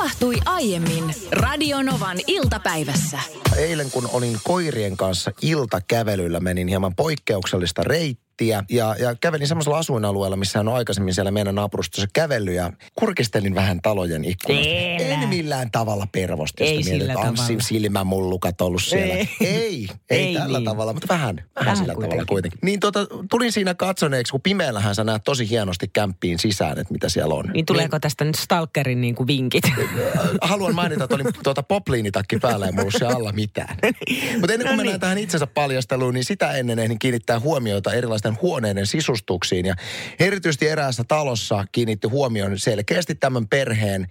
tapahtui aiemmin Radionovan iltapäivässä. Eilen kun olin koirien kanssa iltakävelyllä, menin hieman poikkeuksellista reittiä ja, ja kävelin semmoisella asuinalueella, missä on aikaisemmin siellä meidän naapurustossa kävellyt ja kurkistelin vähän talojen ikkunasta. Elä. En millään tavalla pervosti. Ei mietin, sillä tavalla. silmämullukat ollut siellä. Ei. Ei, ei, Ei tällä niin. tavalla, mutta vähän, vähän, Vähän sillä tavalla kuitenkin. kuitenkin. Niin tota, tulin siinä katsoneeksi, kun pimeällähän sä näet tosi hienosti kämppiin sisään, että mitä siellä on. Niin tuleeko tästä nyt stalkerin niin kuin vinkit? haluan mainita, että oli tuota popliinitakki päällä ja mulla siellä alla mitään. Mutta ennen kuin No mennään niin. tähän itsensä paljasteluun, niin sitä ennen ehdin kiinnittää huomiota erilaisten huoneiden sisustuksiin. Ja erityisesti eräässä talossa kiinnitti huomioon selkeästi tämän perheen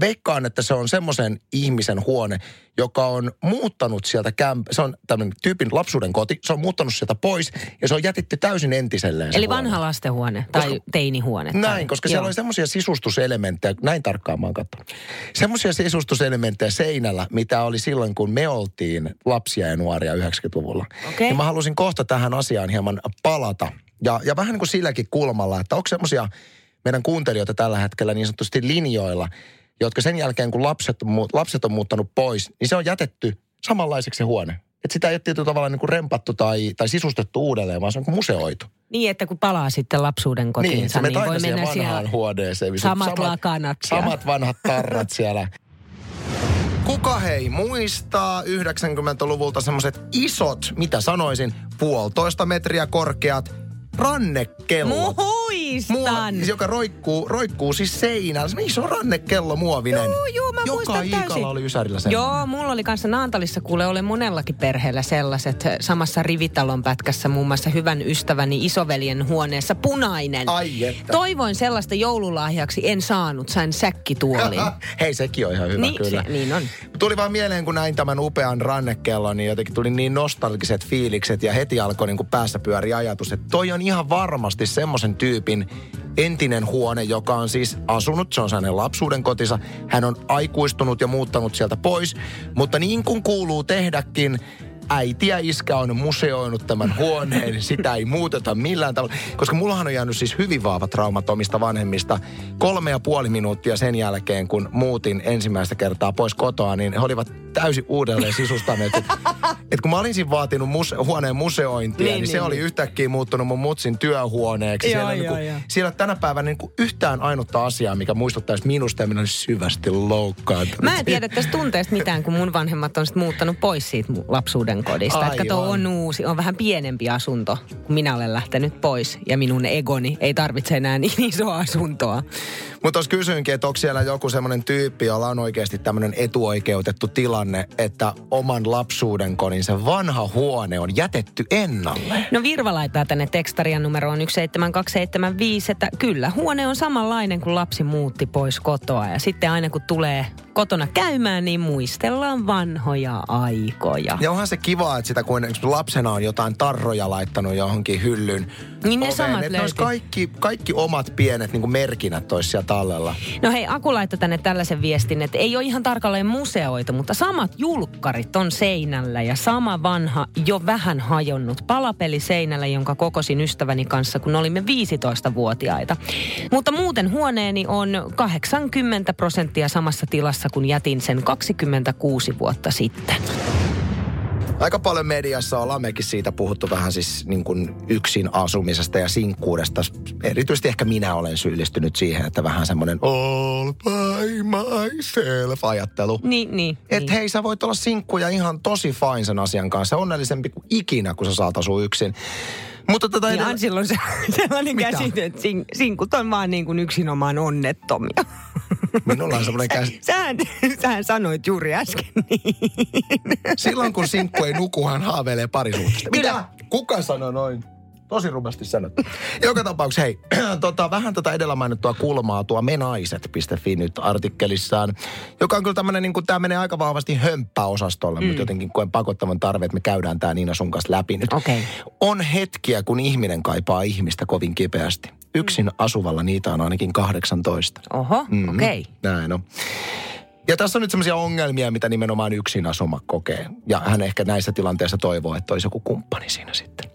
Veikkaan, että se on semmoisen ihmisen huone, joka on muuttanut sieltä kämp... Se on tämmöinen tyypin lapsuuden koti. Se on muuttanut sieltä pois ja se on jätetty täysin entiselleen. se Eli huone. vanha lastenhuone tai Koska- teinihuone. Näin, tai, koska siellä oli semmoisia sisustuselementtejä, näin tarkkaan mä oon katsonut. Semmoisia sisustuselementtejä seinällä, mitä oli silloin, kun me oltiin lapsia ja nuoria 90-luvulla. Okei. Ja mä halusin kohta tähän asiaan hieman palata. Ja, ja vähän niin kuin silläkin kulmalla, että onko semmoisia meidän kuuntelijoita tällä hetkellä niin sanotusti linjoilla, jotka sen jälkeen, kun lapset, lapset on muuttanut pois, niin se on jätetty samanlaiseksi se huone. Että sitä ei ole tietyllä tavalla niin kuin rempattu tai, tai sisustettu uudelleen, vaan se on kuin museoitu. Niin, että kun palaa sitten lapsuuden kotiinsa, Niin, niin, menet niin aina voi mennä vanhaan siellä huoneeseen. on samat lakanat ja- Samat vanhat tarrat siellä. Kuka hei muistaa 90-luvulta semmoiset isot, mitä sanoisin, puolitoista metriä korkeat rannekellot. Muistan! Muo- joka roikkuu, roikkuu siis seinällä. Semmoinen iso rannekello muovinen. Joo, joo, mä Joka muistan täysin. oli Ysärillä sen. Joo, mulla oli kanssa Naantalissa kuule, olen monellakin perheellä sellaiset samassa rivitalon pätkässä, muun muassa hyvän ystäväni isoveljen huoneessa punainen. Ai että. Toivoin sellaista joululahjaksi, en saanut, sain säkkituolin. Hei, sekin on ihan hyvä niin, kyllä. se, niin on. Tuli vaan mieleen, kun näin tämän upean rannekellon, niin jotenkin tuli niin nostalgiset fiilikset ja heti alkoi niin kuin päässä pyöri ajatus, että toi on ihan varmasti semmoisen tyypin entinen huone, joka on siis asunut, se on hänen lapsuuden kotinsa. Hän on aikuistunut ja muuttanut sieltä pois, mutta niin kuin kuuluu tehdäkin, äiti ja iskä on museoinut tämän huoneen, niin sitä ei muuteta millään tavalla. Koska mullahan on jäänyt siis hyvin vahvat traumat omista vanhemmista. Kolme ja puoli minuuttia sen jälkeen, kun muutin ensimmäistä kertaa pois kotoa, niin he olivat täysin uudelleen sisustaneet. Et, et kun mä olisin vaatinut muse- huoneen museointia, niin, Niin, niin se niin, oli niin. yhtäkkiä muuttunut mun mutsin työhuoneeksi. Joo, siellä, joo, niin kuin, siellä tänä päivänä niin kuin yhtään ainutta asiaa, mikä muistuttaisi minusta ja minä olisin syvästi loukkaantunut. Mä en tiedä tästä tunteesta mitään, kun mun vanhemmat on sit muuttanut pois siitä mun lapsuuden kodista. Että Aivan. on uusi, on vähän pienempi asunto, kun minä olen lähtenyt pois. Ja minun egoni ei tarvitse enää niin isoa asuntoa. Mutta jos kysyinkin, että onko siellä joku semmoinen tyyppi, jolla on oikeasti tämmöinen etuoikeutettu tilanne, että oman lapsuuden kodin se vanha huone on jätetty ennalle. No Virva laittaa tänne tekstarian numeroon 17275, että kyllä, huone on samanlainen kuin lapsi muutti pois kotoa. Ja sitten aina kun tulee kotona käymään, niin muistellaan vanhoja aikoja. Ja onhan se kiva, että sitä kun lapsena on jotain tarroja laittanut johonkin hyllyn Niin ne oveen, samat että ne olisi kaikki, kaikki omat pienet niin kuin merkinnät olisi siellä tallella. No hei, Aku laittoi tänne tällaisen viestin, että ei ole ihan tarkalleen museoitu, mutta samat julkkarit on seinällä ja sama vanha, jo vähän hajonnut palapeli seinällä, jonka kokosin ystäväni kanssa, kun olimme 15-vuotiaita. Mutta muuten huoneeni on 80 prosenttia samassa tilassa, kun jätin sen 26 vuotta sitten. Aika paljon mediassa ollaan mekin siitä puhuttu vähän siis niin kuin yksin asumisesta ja sinkkuudesta. Erityisesti ehkä minä olen syyllistynyt siihen, että vähän semmoinen all by myself ajattelu. Niin, niin. Että niin. hei, sä voit olla sinkkuja ihan tosi fine sen asian kanssa. Onnellisempi kuin ikinä, kun sä saat asua yksin. Mutta tätä Ja edellä... on silloin se, sellainen Mitä? käsite, että sin, sinkut on vaan niin kuin yksinomaan onnettomia. Minulla on semmoinen käs... Sähän, sähän sanoit juuri äsken niin. Silloin kun sinkku ei nuku, hän haaveilee parisuhteesta. Kyllä. Mitä? Kuka sanoi noin? Tosi rumasti sanottu. Joka tapauksessa, hei, tota, vähän tätä edellä mainittua kulmaa tuo menaiset.fi nyt artikkelissaan, joka on kyllä tämmöinen, niin tämä menee aika vahvasti hömppäosastolle, mm. mutta jotenkin koen pakottavan tarve, että me käydään tämä Niina sun kanssa läpi nyt. Okei. On hetkiä, kun ihminen kaipaa ihmistä kovin kipeästi. Yksin asuvalla niitä on ainakin 18. Oho, Mhm. okei. Näin on. Ja tässä on nyt semmoisia ongelmia, mitä nimenomaan yksin asuma kokee. Ja hän ehkä näissä tilanteissa toivoo, että olisi joku kumppani siinä sitten.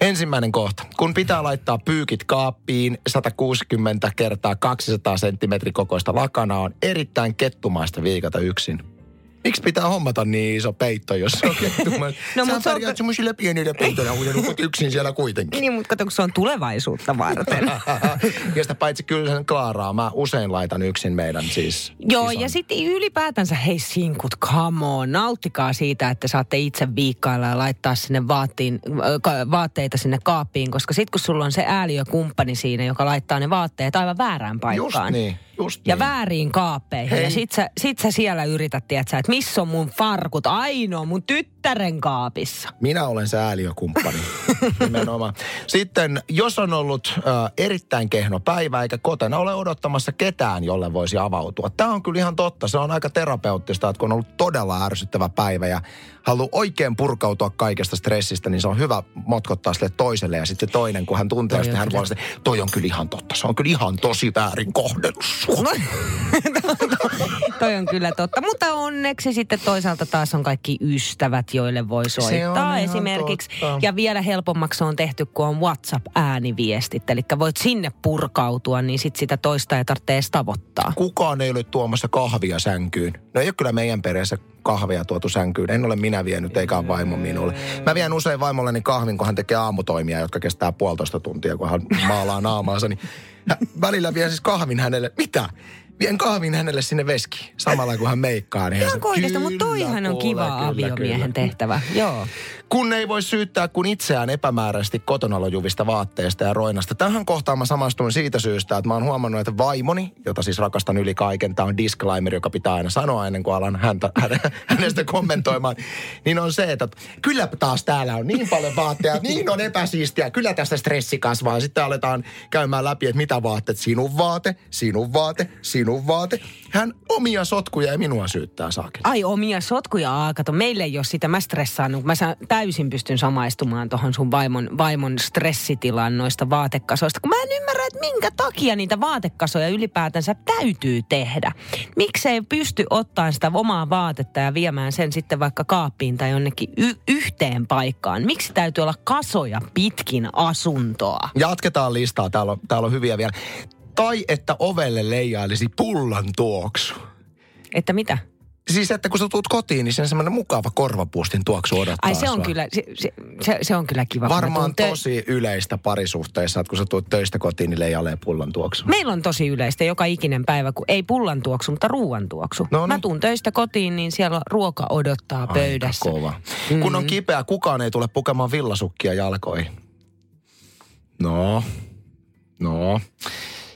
Ensimmäinen kohta. Kun pitää laittaa pyykit kaappiin, 160 kertaa 200 senttimetri kokoista lakana on erittäin kettumaista viikata yksin. Miksi pitää hommata niin iso peitto, jos se on kettumaista? No, Sä on- pärjäät semmoisilla pienillä peitoilla, kun nukut yksin siellä kuitenkin. Niin, mutta kato, kun se on tulevaisuutta varten. ja sitä paitsi kyllä sen klaaraa. Mä usein laitan yksin meidän siis. Joo, ison. ja sitten ylipäätänsä, hei sinkut, come on, nauttikaa siitä, että saatte itse viikkailla ja laittaa sinne vaattiin, ka- vaatteita sinne kaappiin, koska sitten kun sulla on se ääliökumppani siinä, joka laittaa ne vaatteet aivan väärään paikkaan. Just niin, just Ja niin. vääriin kaappeihin. Hei. Ja sit sä, sit sä siellä yrität, tiedätkö, että missä on mun farkut? Ainoa mun tyttären kaapissa. Minä olen sääliökumppani. Nimenomaan. Sitten, jos on ollut äh, erittäin kehno päivä, eikä kotona ole odottamassa ketään, jolle voisi avautua. Tämä on kyllä ihan totta. Se on aika terapeuttista, että kun on ollut todella ärsyttävä päivä ja haluaa oikein purkautua kaikesta stressistä, niin se on hyvä motkottaa sille toiselle. Ja sitten toinen, kun hän tuntee, Toi sitten hän voi toi on kyllä ihan totta. Se on kyllä ihan tosi väärin kohdellut. No, toi on kyllä totta. Mutta onneksi sitten toisaalta taas on kaikki ystävät, joille voi soittaa esimerkiksi. totta. Ja vielä helpommaksi on tehty, kun on WhatsApp-ääniviestit. Eli voit sinne purkautua, niin sit sitä toista ei tarvitse edes tavoittaa. kukaan ei ole tuomassa kahvia sänkyyn. No ei ole kyllä meidän perheessä kahvia tuotu sänkyyn. En ole minä vienyt, eikä ole vaimo minulle. Mä vien usein vaimolleni kahvin, kun hän tekee aamutoimia, jotka kestää puolitoista tuntia, kun hän maalaa naamaansa. Niin välillä vien siis kahvin hänelle. Mitä? Vien kahvin hänelle sinne veskiin. Samalla kun hän meikkaa. Niin hän Ihan oikeasta, mutta "Kyllä, toihan on kiva kyllä, aviomiehen kyllä." tehtävä. Joo. Kun ei voi syyttää kuin itseään epämääräisesti kotonalojuvista vaatteista ja roinasta. Tähän kohtaan mä samastuin siitä syystä, että mä oon huomannut, että vaimoni, jota siis rakastan yli kaiken, tämä on disclaimer, joka pitää aina sanoa ennen kuin alan häntä, häne- hänestä kommentoimaan, niin on se, että kyllä taas täällä on niin paljon vaatteja, niin on epäsiistiä, kyllä tästä stressi kasvaa. Sitten aletaan käymään läpi, että mitä vaatteet, sinun vaate, sinun vaate, sinun vaate. Hän omia sotkuja ja minua syyttää saakeli. Ai omia sotkuja, Aa, kato, meille ei ole sitä, mä stressaan, mä saan, täysin pystyn samaistumaan tuohon sun vaimon, vaimon stressitilaan noista vaatekasoista, kun mä en ymmärrä, että minkä takia niitä vaatekasoja ylipäätänsä täytyy tehdä. Miksei pysty ottaa sitä omaa vaatetta ja viemään sen sitten vaikka kaappiin tai jonnekin y- yhteen paikkaan? Miksi täytyy olla kasoja pitkin asuntoa? Jatketaan listaa, täällä on, täällä on hyviä vielä. Tai että ovelle leijailisi pullan tuoksu. Että mitä? Siis, että kun sä tuut kotiin, niin se on semmoinen mukava korvapuustin tuoksu odottaa Ai se on sua. kyllä, se, se, se, on kyllä kiva. Varmaan tö- tosi yleistä parisuhteissa, että kun sä tuut töistä kotiin, niin leijailee pullan tuoksu. Meillä on tosi yleistä joka ikinen päivä, kun ei pullan tuoksu, mutta ruoan tuoksu. No Mä niin. tuun töistä kotiin, niin siellä ruoka odottaa pöydässä. Aika kova. Mm. Kun on kipeä, kukaan ei tule pukemaan villasukkia jalkoihin. No, no.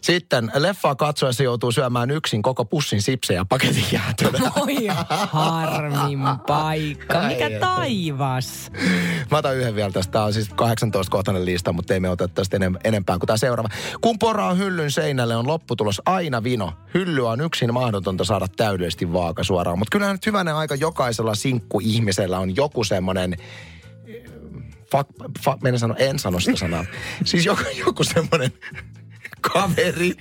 Sitten leffaa katsoessa joutuu syömään yksin koko pussin sipsejä ja paketin jäätönä. Oi harmin paikka. Mikä taivas. Mä otan yhden vielä tästä. Tämä on siis 18-kohtainen lista, mutta ei me ota tästä enem- enempää kuin tämä seuraava. Kun poraa hyllyn seinälle, on lopputulos aina vino. Hyllyä on yksin mahdotonta saada täydellisesti vaakasuoraan. Mutta kyllähän nyt hyvänen aika jokaisella sinkku-ihmisellä on joku semmoinen fuck, fuck, en sano, en sano sitä sanaa. Siis joku, joku semmoinen kaveri,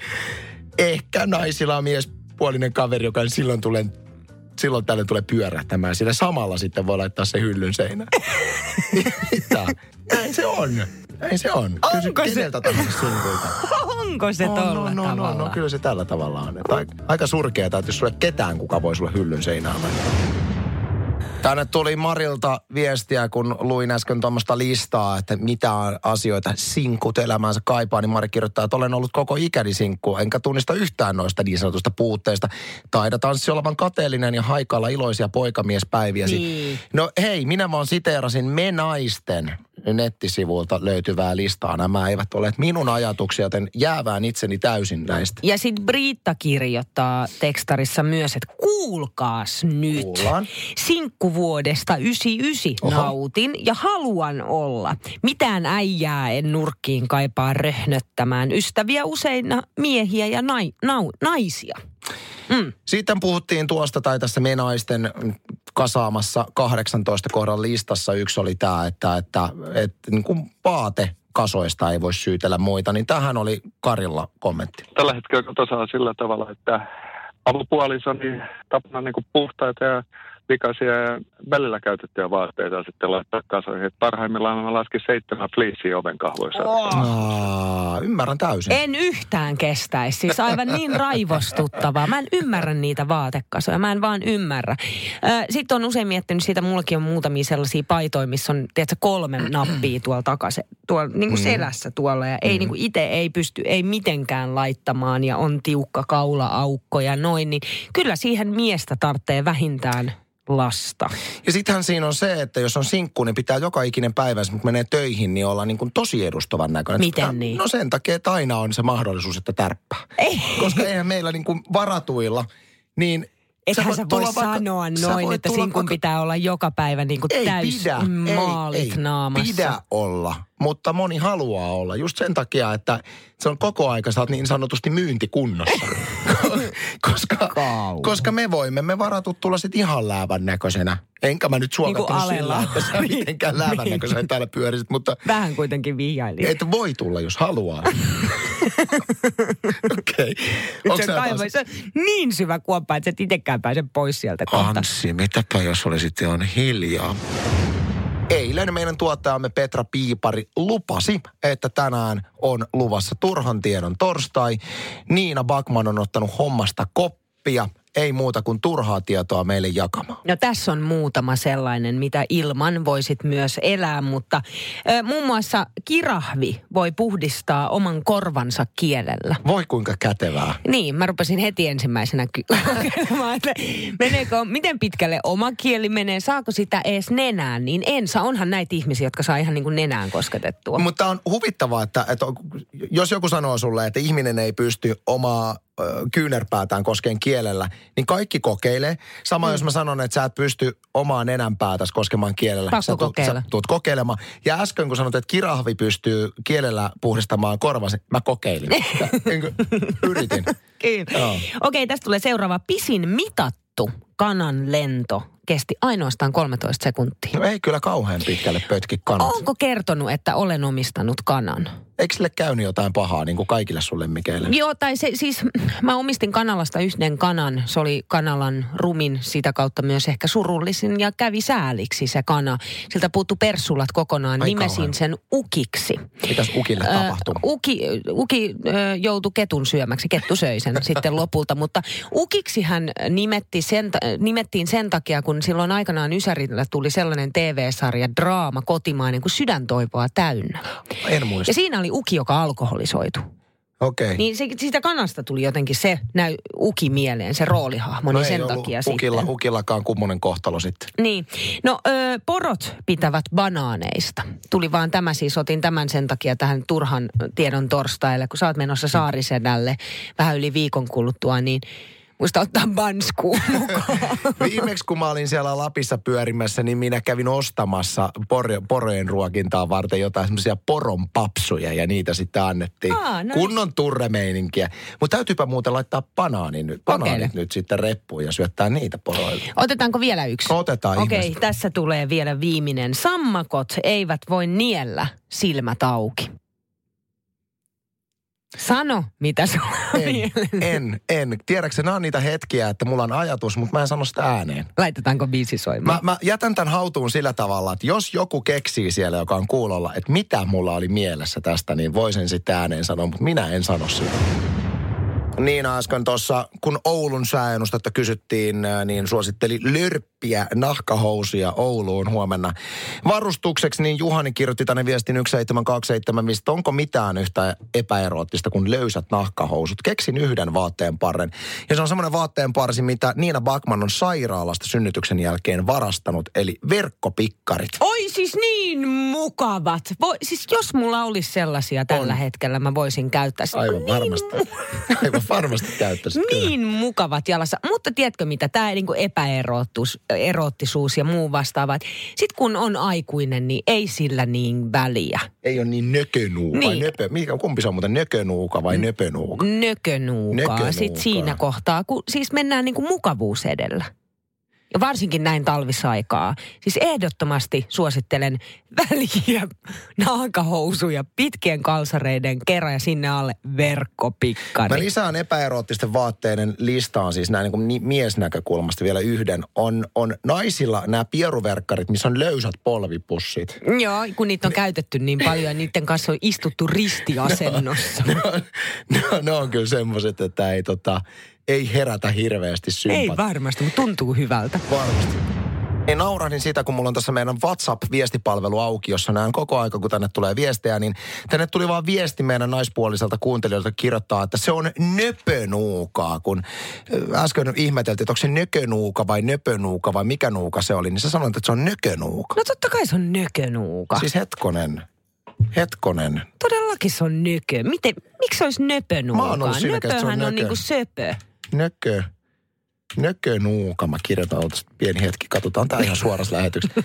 ehkä naisilla on miespuolinen kaveri, joka silloin tulee silloin tällöin tulee pyörähtämään. Sillä samalla sitten voi laittaa se hyllyn seinään. Mitä? Näin se on. Näin se on. Onko se- keneltä tahansa. Onko se No, tolla no, no, no, tavalla? no, kyllä se tällä tavalla on. Että aika, surkeaa, että jos sulle ketään, kuka voi sulle hyllyn seinään laittaa. Tänne tuli Marilta viestiä, kun luin äsken tuommoista listaa, että mitä asioita sinkut elämäänsä kaipaa, niin Mari kirjoittaa, että olen ollut koko ikäni sinkku, enkä tunnista yhtään noista niin sanotusta puutteista. Taida tanssi olevan kateellinen ja haikailla iloisia poikamiespäiviäsi. Niin. No hei, minä vaan siteerasin Me Naisten nettisivuilta löytyvää listaa. Nämä eivät ole minun ajatuksia, joten jäävään itseni täysin näistä. Ja sitten Briitta kirjoittaa tekstarissa myös, että kuulkaas nyt. Kuullaan. Sinkkuvuodesta 99 Oho. nautin ja haluan olla. Mitään äijää en nurkkiin kaipaa röhnöttämään. Ystäviä usein miehiä ja nai, nau, naisia. Sitten puhuttiin tuosta tai tässä menaisten kasaamassa 18 kohdan listassa. Yksi oli tämä, että, että, että niin kuin vaate kasoista ei voi syytellä muita, niin tähän oli Karilla kommentti. tällä hetkellä on sillä tavalla, että avopuolisoni tapana niin kuin puhtaita ja vikaisia ja välillä käytettyjä vaatteita sitten laittaa kasoihin. Et parhaimmillaan mä laskin seitsemän fliisiä oven kahvoissa. Aa, ymmärrän täysin. En yhtään kestäisi. Siis aivan niin raivostuttavaa. Mä en ymmärrä niitä vaatekasoja. Mä en vaan ymmärrä. Sitten on usein miettinyt siitä, mullakin on muutamia sellaisia paitoja, missä on tiedätkö, kolme nappia tuolla takaisin, tuolla niin kuin mm. selässä tuolla. Ja ei mm. niin kuin itse ei pysty, ei mitenkään laittamaan ja on tiukka kaula-aukko ja noin. Niin kyllä siihen miestä tarvitsee vähintään lasta. Ja sittenhän siinä on se, että jos on sinkku, niin pitää joka ikinen päivä, kun menee töihin, niin olla niin kuin tosi edustavan näköinen. Miten niin? No sen takia, että aina on se mahdollisuus, että tärppää. Ei. Koska eihän meillä niin kuin varatuilla, niin Ethän sä, voi sanoa noin, että sinkun vaikka... pitää olla joka päivä niin kuin ei täys pidä, maalit ei, ei, naamassa. pidä olla, mutta moni haluaa olla. Just sen takia, että se on koko aika sä oot niin sanotusti myyntikunnossa. koska, koska me voimme, me varatut tulla sit ihan läävän näköisenä. Enkä mä nyt suokattanut niin sillä, että sä mitenkään läävän näköisenä täällä pyörisit, mutta... Vähän kuitenkin vihjailin. Että voi tulla, jos haluaa. Okei. Okay. Se on niin syvä kuoppa, että et itsekään pääse pois sieltä kohta. Anssi, mitäpä jos olisit on hiljaa? Eilen meidän tuottajamme Petra Piipari lupasi, että tänään on luvassa turhan tiedon torstai. Niina Bakman on ottanut hommasta koppia ei muuta kuin turhaa tietoa meille jakamaan. No tässä on muutama sellainen, mitä ilman voisit myös elää, mutta ö, muun muassa kirahvi voi puhdistaa oman korvansa kielellä. Voi kuinka kätevää. Niin, mä rupesin heti ensimmäisenä kokeilemaan, että meneekö, miten pitkälle oma kieli menee, saako sitä ees nenään, niin en saa. Onhan näitä ihmisiä, jotka saa ihan niin kuin nenään kosketettua. Mutta on huvittavaa, että, että jos joku sanoo sulle, että ihminen ei pysty omaa kyynärpäätään koskeen kielellä, niin kaikki kokeilee. Sama mm. jos mä sanon, että sä et pysty omaa nenänpäätäs koskemaan kielellä. Pakko sä tuut, sä tuut kokeilemaan. Ja äsken kun sanoit, että kirahvi pystyy kielellä puhdistamaan korvasi, mä kokeilin. Yritin. Okei, okay, tästä tulee seuraava. Pisin mitattu kanan lento kesti ainoastaan 13 sekuntia. No ei kyllä kauhean pitkälle pötki kanat. Onko kertonut, että olen omistanut kanan? Eikö sille käynyt jotain pahaa, niin kuin kaikille sulle Mikeille? Joo, tai se, siis mä omistin Kanalasta yhden kanan. Se oli Kanalan rumin, sitä kautta myös ehkä surullisin ja kävi sääliksi se kana. Siltä puuttu persulat kokonaan. Ai Nimesin kauhean. sen Ukiksi. Mitäs Ukille tapahtui? Äh, uki, uki äh, joutui ketun syömäksi. Kettu söi sen sitten lopulta. Mutta Ukiksi hän nimetti sen, nimettiin sen takia, kun silloin aikanaan Ysärillä tuli sellainen TV-sarja, draama, kotimainen kuin Sydäntoivoa täynnä. En muista. Ja siinä oli uki, joka alkoholisoitu. Okei. Okay. Niin se, siitä kanasta tuli jotenkin se näy uki mieleen, se roolihahmo, no niin sen takia ukilla, sitten. Ukillakaan kummonen kohtalo sitten. Niin. No ö, porot pitävät banaaneista. Tuli vaan tämä siis, otin tämän sen takia tähän turhan tiedon torstaille, kun sä oot menossa Saarisedälle vähän yli viikon kuluttua, niin muista ottaa banskuun mukaan. Viimeksi kun mä olin siellä Lapissa pyörimässä, niin minä kävin ostamassa por- porojen ruokintaa varten jotain semmoisia poron papsuja ja niitä sitten annettiin. Aa, no Kunnon turremeininkiä. Mutta täytyypä muuten laittaa banaani nyt, banaanit nyt sitten reppuun ja syöttää niitä poroille. Otetaanko vielä yksi? Otetaan Okei, okay, tässä tulee vielä viimeinen. Sammakot eivät voi niellä silmät auki. Sano, mitä sulla en, en, en. Tiedätkö, nämä on niitä hetkiä, että mulla on ajatus, mutta mä en sano sitä ääneen. Laitetaanko biisi soimaan? Mä, mä jätän tämän hautuun sillä tavalla, että jos joku keksii siellä, joka on kuulolla, että mitä mulla oli mielessä tästä, niin voisin sitten ääneen sanoa, mutta minä en sano sitä. Niin äsken tuossa, kun Oulun sääennustetta kysyttiin, niin suositteli lörppiä nahkahousuja Ouluun huomenna varustukseksi, niin Juhani kirjoitti tänne viestin 1727, mistä onko mitään yhtä epäeroottista kuin löysät nahkahousut. Keksin yhden vaatteen parren. Ja se on semmoinen vaatteen parsi, mitä Niina Bakman on sairaalasta synnytyksen jälkeen varastanut, eli verkkopikkarit. Oi siis niin mukavat. Voi, siis jos mulla olisi sellaisia tällä on. hetkellä, mä voisin käyttää. Aivan niin varmasti. Aivan varmasti käyttäisit. Niin kyllä. mukavat jalassa. Mutta tiedätkö mitä, tämä niin epäeroottisuus ja muu vastaava. Sitten kun on aikuinen, niin ei sillä niin väliä. Ei ole niin nökönuuka. Niin. Nöpö, mikä, kumpi se on muuten, nökönuuka vai nöpönuuka? Nökönuuka. nökönuuka. Sitten siinä kohtaa, kun siis mennään niin kuin mukavuus edellä. Ja varsinkin näin talvisaikaa. Siis ehdottomasti suosittelen väliä naakahousuja pitkien kalsareiden kerran ja sinne alle verkkopikkari. Mä lisään epäeroottisten vaatteiden listaan siis näin niin kuin miesnäkökulmasta vielä yhden. On, on naisilla nämä pieruverkkarit, missä on löysät polvipussit. Joo, kun niitä on käytetty niin paljon ja niiden kanssa on istuttu ristiasennossa. Ne on, ne on, ne on kyllä semmoiset, että ei, tota, ei herätä hirveästi sympat. Ei varmasti, mutta tuntuu hyvältä. Varmasti. Niin naurahdin sitä, kun mulla on tässä meidän WhatsApp-viestipalvelu auki, jossa näen koko aika, kun tänne tulee viestejä, niin tänne tuli vaan viesti meidän naispuoliselta kuuntelijoilta kirjoittaa, että se on nöpönuukaa, kun äsken ihmeteltiin, että onko se nökönuuka vai nöpönuuka vai mikä nuuka se oli, niin sä sanoit, että se on nökönuuka. No totta kai se on nökönuuka. Siis hetkonen. Hetkonen. Todellakin se on nökö. Miten, miksi se olisi nöpönuuka? Mä oon ollut siinä, että se on Nöpöhän on nökö. niinku söpö. Nökö. Nökönuuka. Mä kirjoitan pieni hetki. Katsotaan tää ihan suorassa lähetyksessä.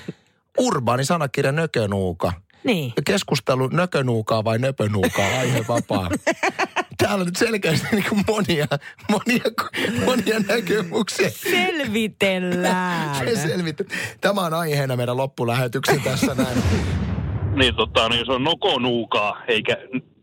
Urbaani sanakirja nökönuuka. Niin. Keskustelu nökönuukaa vai nöpönuukaa, aihe vapaa. Täällä on nyt selkeästi niin kuin monia, monia, monia näkemyksiä. Selvitellään. Se. Tämä on aiheena meidän loppulähetyksen tässä näin. Niin, tota, niin se on nokonuukaa, eikä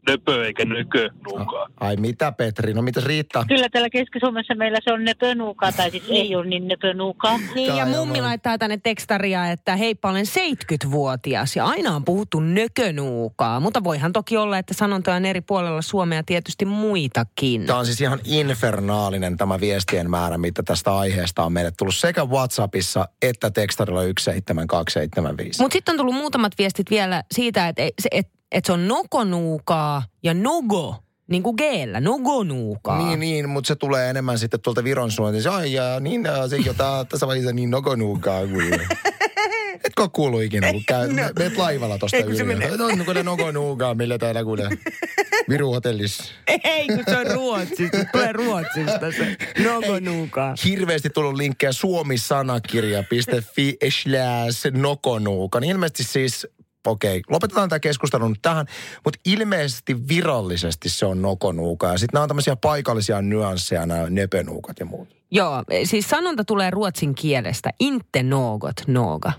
nöpö eikä nökönuukaa. Ai mitä Petri, no mitäs Riitta? Kyllä täällä Keski-Suomessa meillä se on nöpönuukaa, tai siis ei ole niin nöpönuukaa. Niin, ja mummi laittaa tänne tekstaria, että heippa olen 70-vuotias ja aina on puhuttu nökönuukaa. Mutta voihan toki olla, että sanontoja on eri puolella Suomea tietysti muitakin. Tämä on siis ihan infernaalinen tämä viestien määrä, mitä tästä aiheesta on meille tullut sekä WhatsAppissa että tekstarilla 17275. Mutta sitten on tullut muutamat viestit vielä siitä, että et, et, et se on nokonuukaa ja nogo, niin kuin geellä, nogonuukaa. Niin, niin, mutta se tulee enemmän sitten tuolta Viron suuntaan. Se, Ai, ja niin, se jota tässä vaiheessa niin nokonuukaa kuin... Etkö ole kuullut ikinä, kun käy, no. meet laivalla tosta yli. menee- No, niin kuin ne nokonuukaa, millä täällä kuule Viru hotellissa. Ei, kun se on ruotsista. Tulee ruotsista se nogonuukaa. Hirveästi tullut linkkejä suomisanakirja.fi slash nokonuuka. Niin ilmeisesti siis, okei, lopetetaan tämä keskustelu nyt tähän, mutta ilmeisesti virallisesti se on nokonuuka. Ja sitten nämä on tämmöisiä paikallisia nyansseja, nämä nöpönuukat ja muut. Joo, siis sanonta tulee ruotsin kielestä. Inte något noga.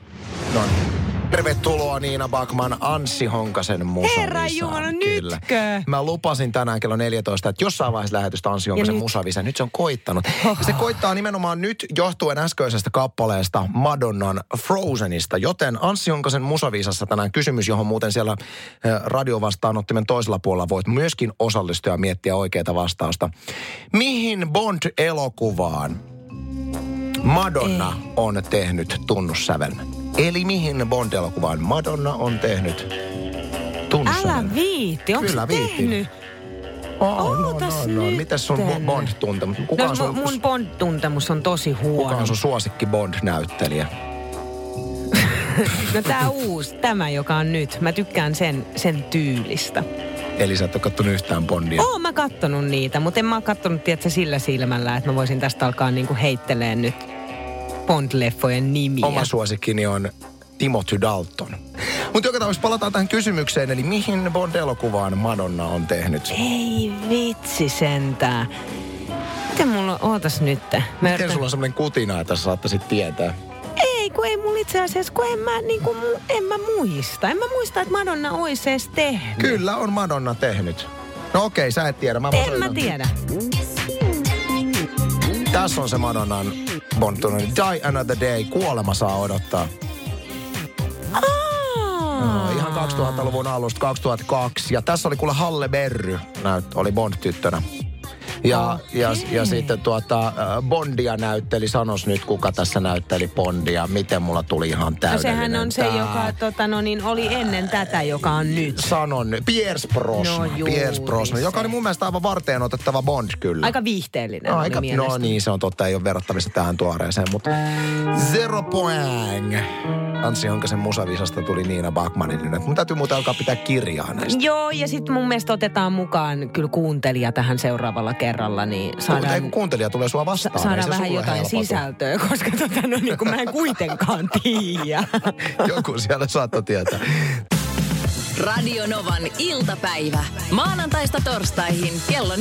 No niin. Tervetuloa Niina Bakman Anssi Honkasen musavisaan. Herra Jumala, Kyllä. nytkö? Mä lupasin tänään kello 14, että jossain vaiheessa lähetystä Anssi Honkasen nyt? musavisa. Nyt se on koittanut. Ja se koittaa nimenomaan nyt johtuen äskeisestä kappaleesta Madonnan Frozenista. Joten Anssi Honkasen musavisassa tänään kysymys, johon muuten siellä eh, radiovastaanottimen toisella puolella voit myöskin osallistua ja miettiä oikeaa vastausta. Mihin Bond-elokuvaan Madonna Ei. on tehnyt tunnussävelmän. Eli mihin Bond-elokuvaan Madonna on tehnyt. Älä viitti, onko Kyllä se viitin. tehnyt? Oh, no, Ootas no, no. Mites sun Bo- Bond-tuntemus? Kuka No, on sun, mun Bond-tuntemus on tosi kuka huono. on sun suosikki Bond-näyttelijä? No tää uusi, tämä joka on nyt. Mä tykkään sen, sen tyylistä. Eli sä et ole kattonut yhtään Bondia. Oon mä kattonut niitä, mutta en mä oo kattonut, tiedätkö, sillä silmällä, että mä voisin tästä alkaa niinku heitteleen nyt Bond-leffojen nimiä. Oma suosikkini on Timothy Dalton. Mutta joka tapauksessa palataan tähän kysymykseen, eli mihin Bond-elokuvaan Madonna on tehnyt? Ei vitsi sentään. Miten mulla, ootas nyt. Mä Miten yritän- sulla on semmoinen kutina, että sä saattaisit tietää? Ei, kun ei mulla itse asiassa, kun en mä, niin kuin, en mä muista. En mä muista, että Madonna olisi edes tehnyt. Kyllä on Madonna tehnyt. No okei, sä et tiedä. Mä En mä tiedä. Tässä on se Madonnan Bond Die Another Day, kuolema saa odottaa. No, ihan 2000-luvun alusta, 2002. Ja tässä oli kuule Halle Berry, näyt, oli Bond-tyttönä. Ja, ja, ja sitten tuota, äh, Bondia näytteli, sanos nyt kuka tässä näytteli Bondia, miten mulla tuli ihan No täydellinen sehän on se, tää. joka tota, no niin, oli ennen tätä, joka on nyt. Sanon, nyt. Pierce Brosnan, No juuri Pierce Brosnan, joka oli mun mielestä aivan varteen otettava Bond kyllä. Aika viihteellinen No, aika, no niin, se on totta, ei ole verrattavissa tähän tuoreeseen, mutta zero point. Anssi Honkasen musavisasta tuli Niina Bakmanille. Mun täytyy muuten alkaa pitää kirjaa näistä. Joo, ja sitten mun mielestä otetaan mukaan kyllä kuuntelija tähän seuraavalla kerralla, niin Saadaan, saadaan, ei, kun kuuntelija tulee sua vastaan. ei saadaan se vähän jotain helpotu. sisältöä, koska tota, no, niin, kun mä en kuitenkaan tiedä. Joku siellä saattoi tietää. Radio Novan iltapäivä. Maanantaista torstaihin kello 14.18.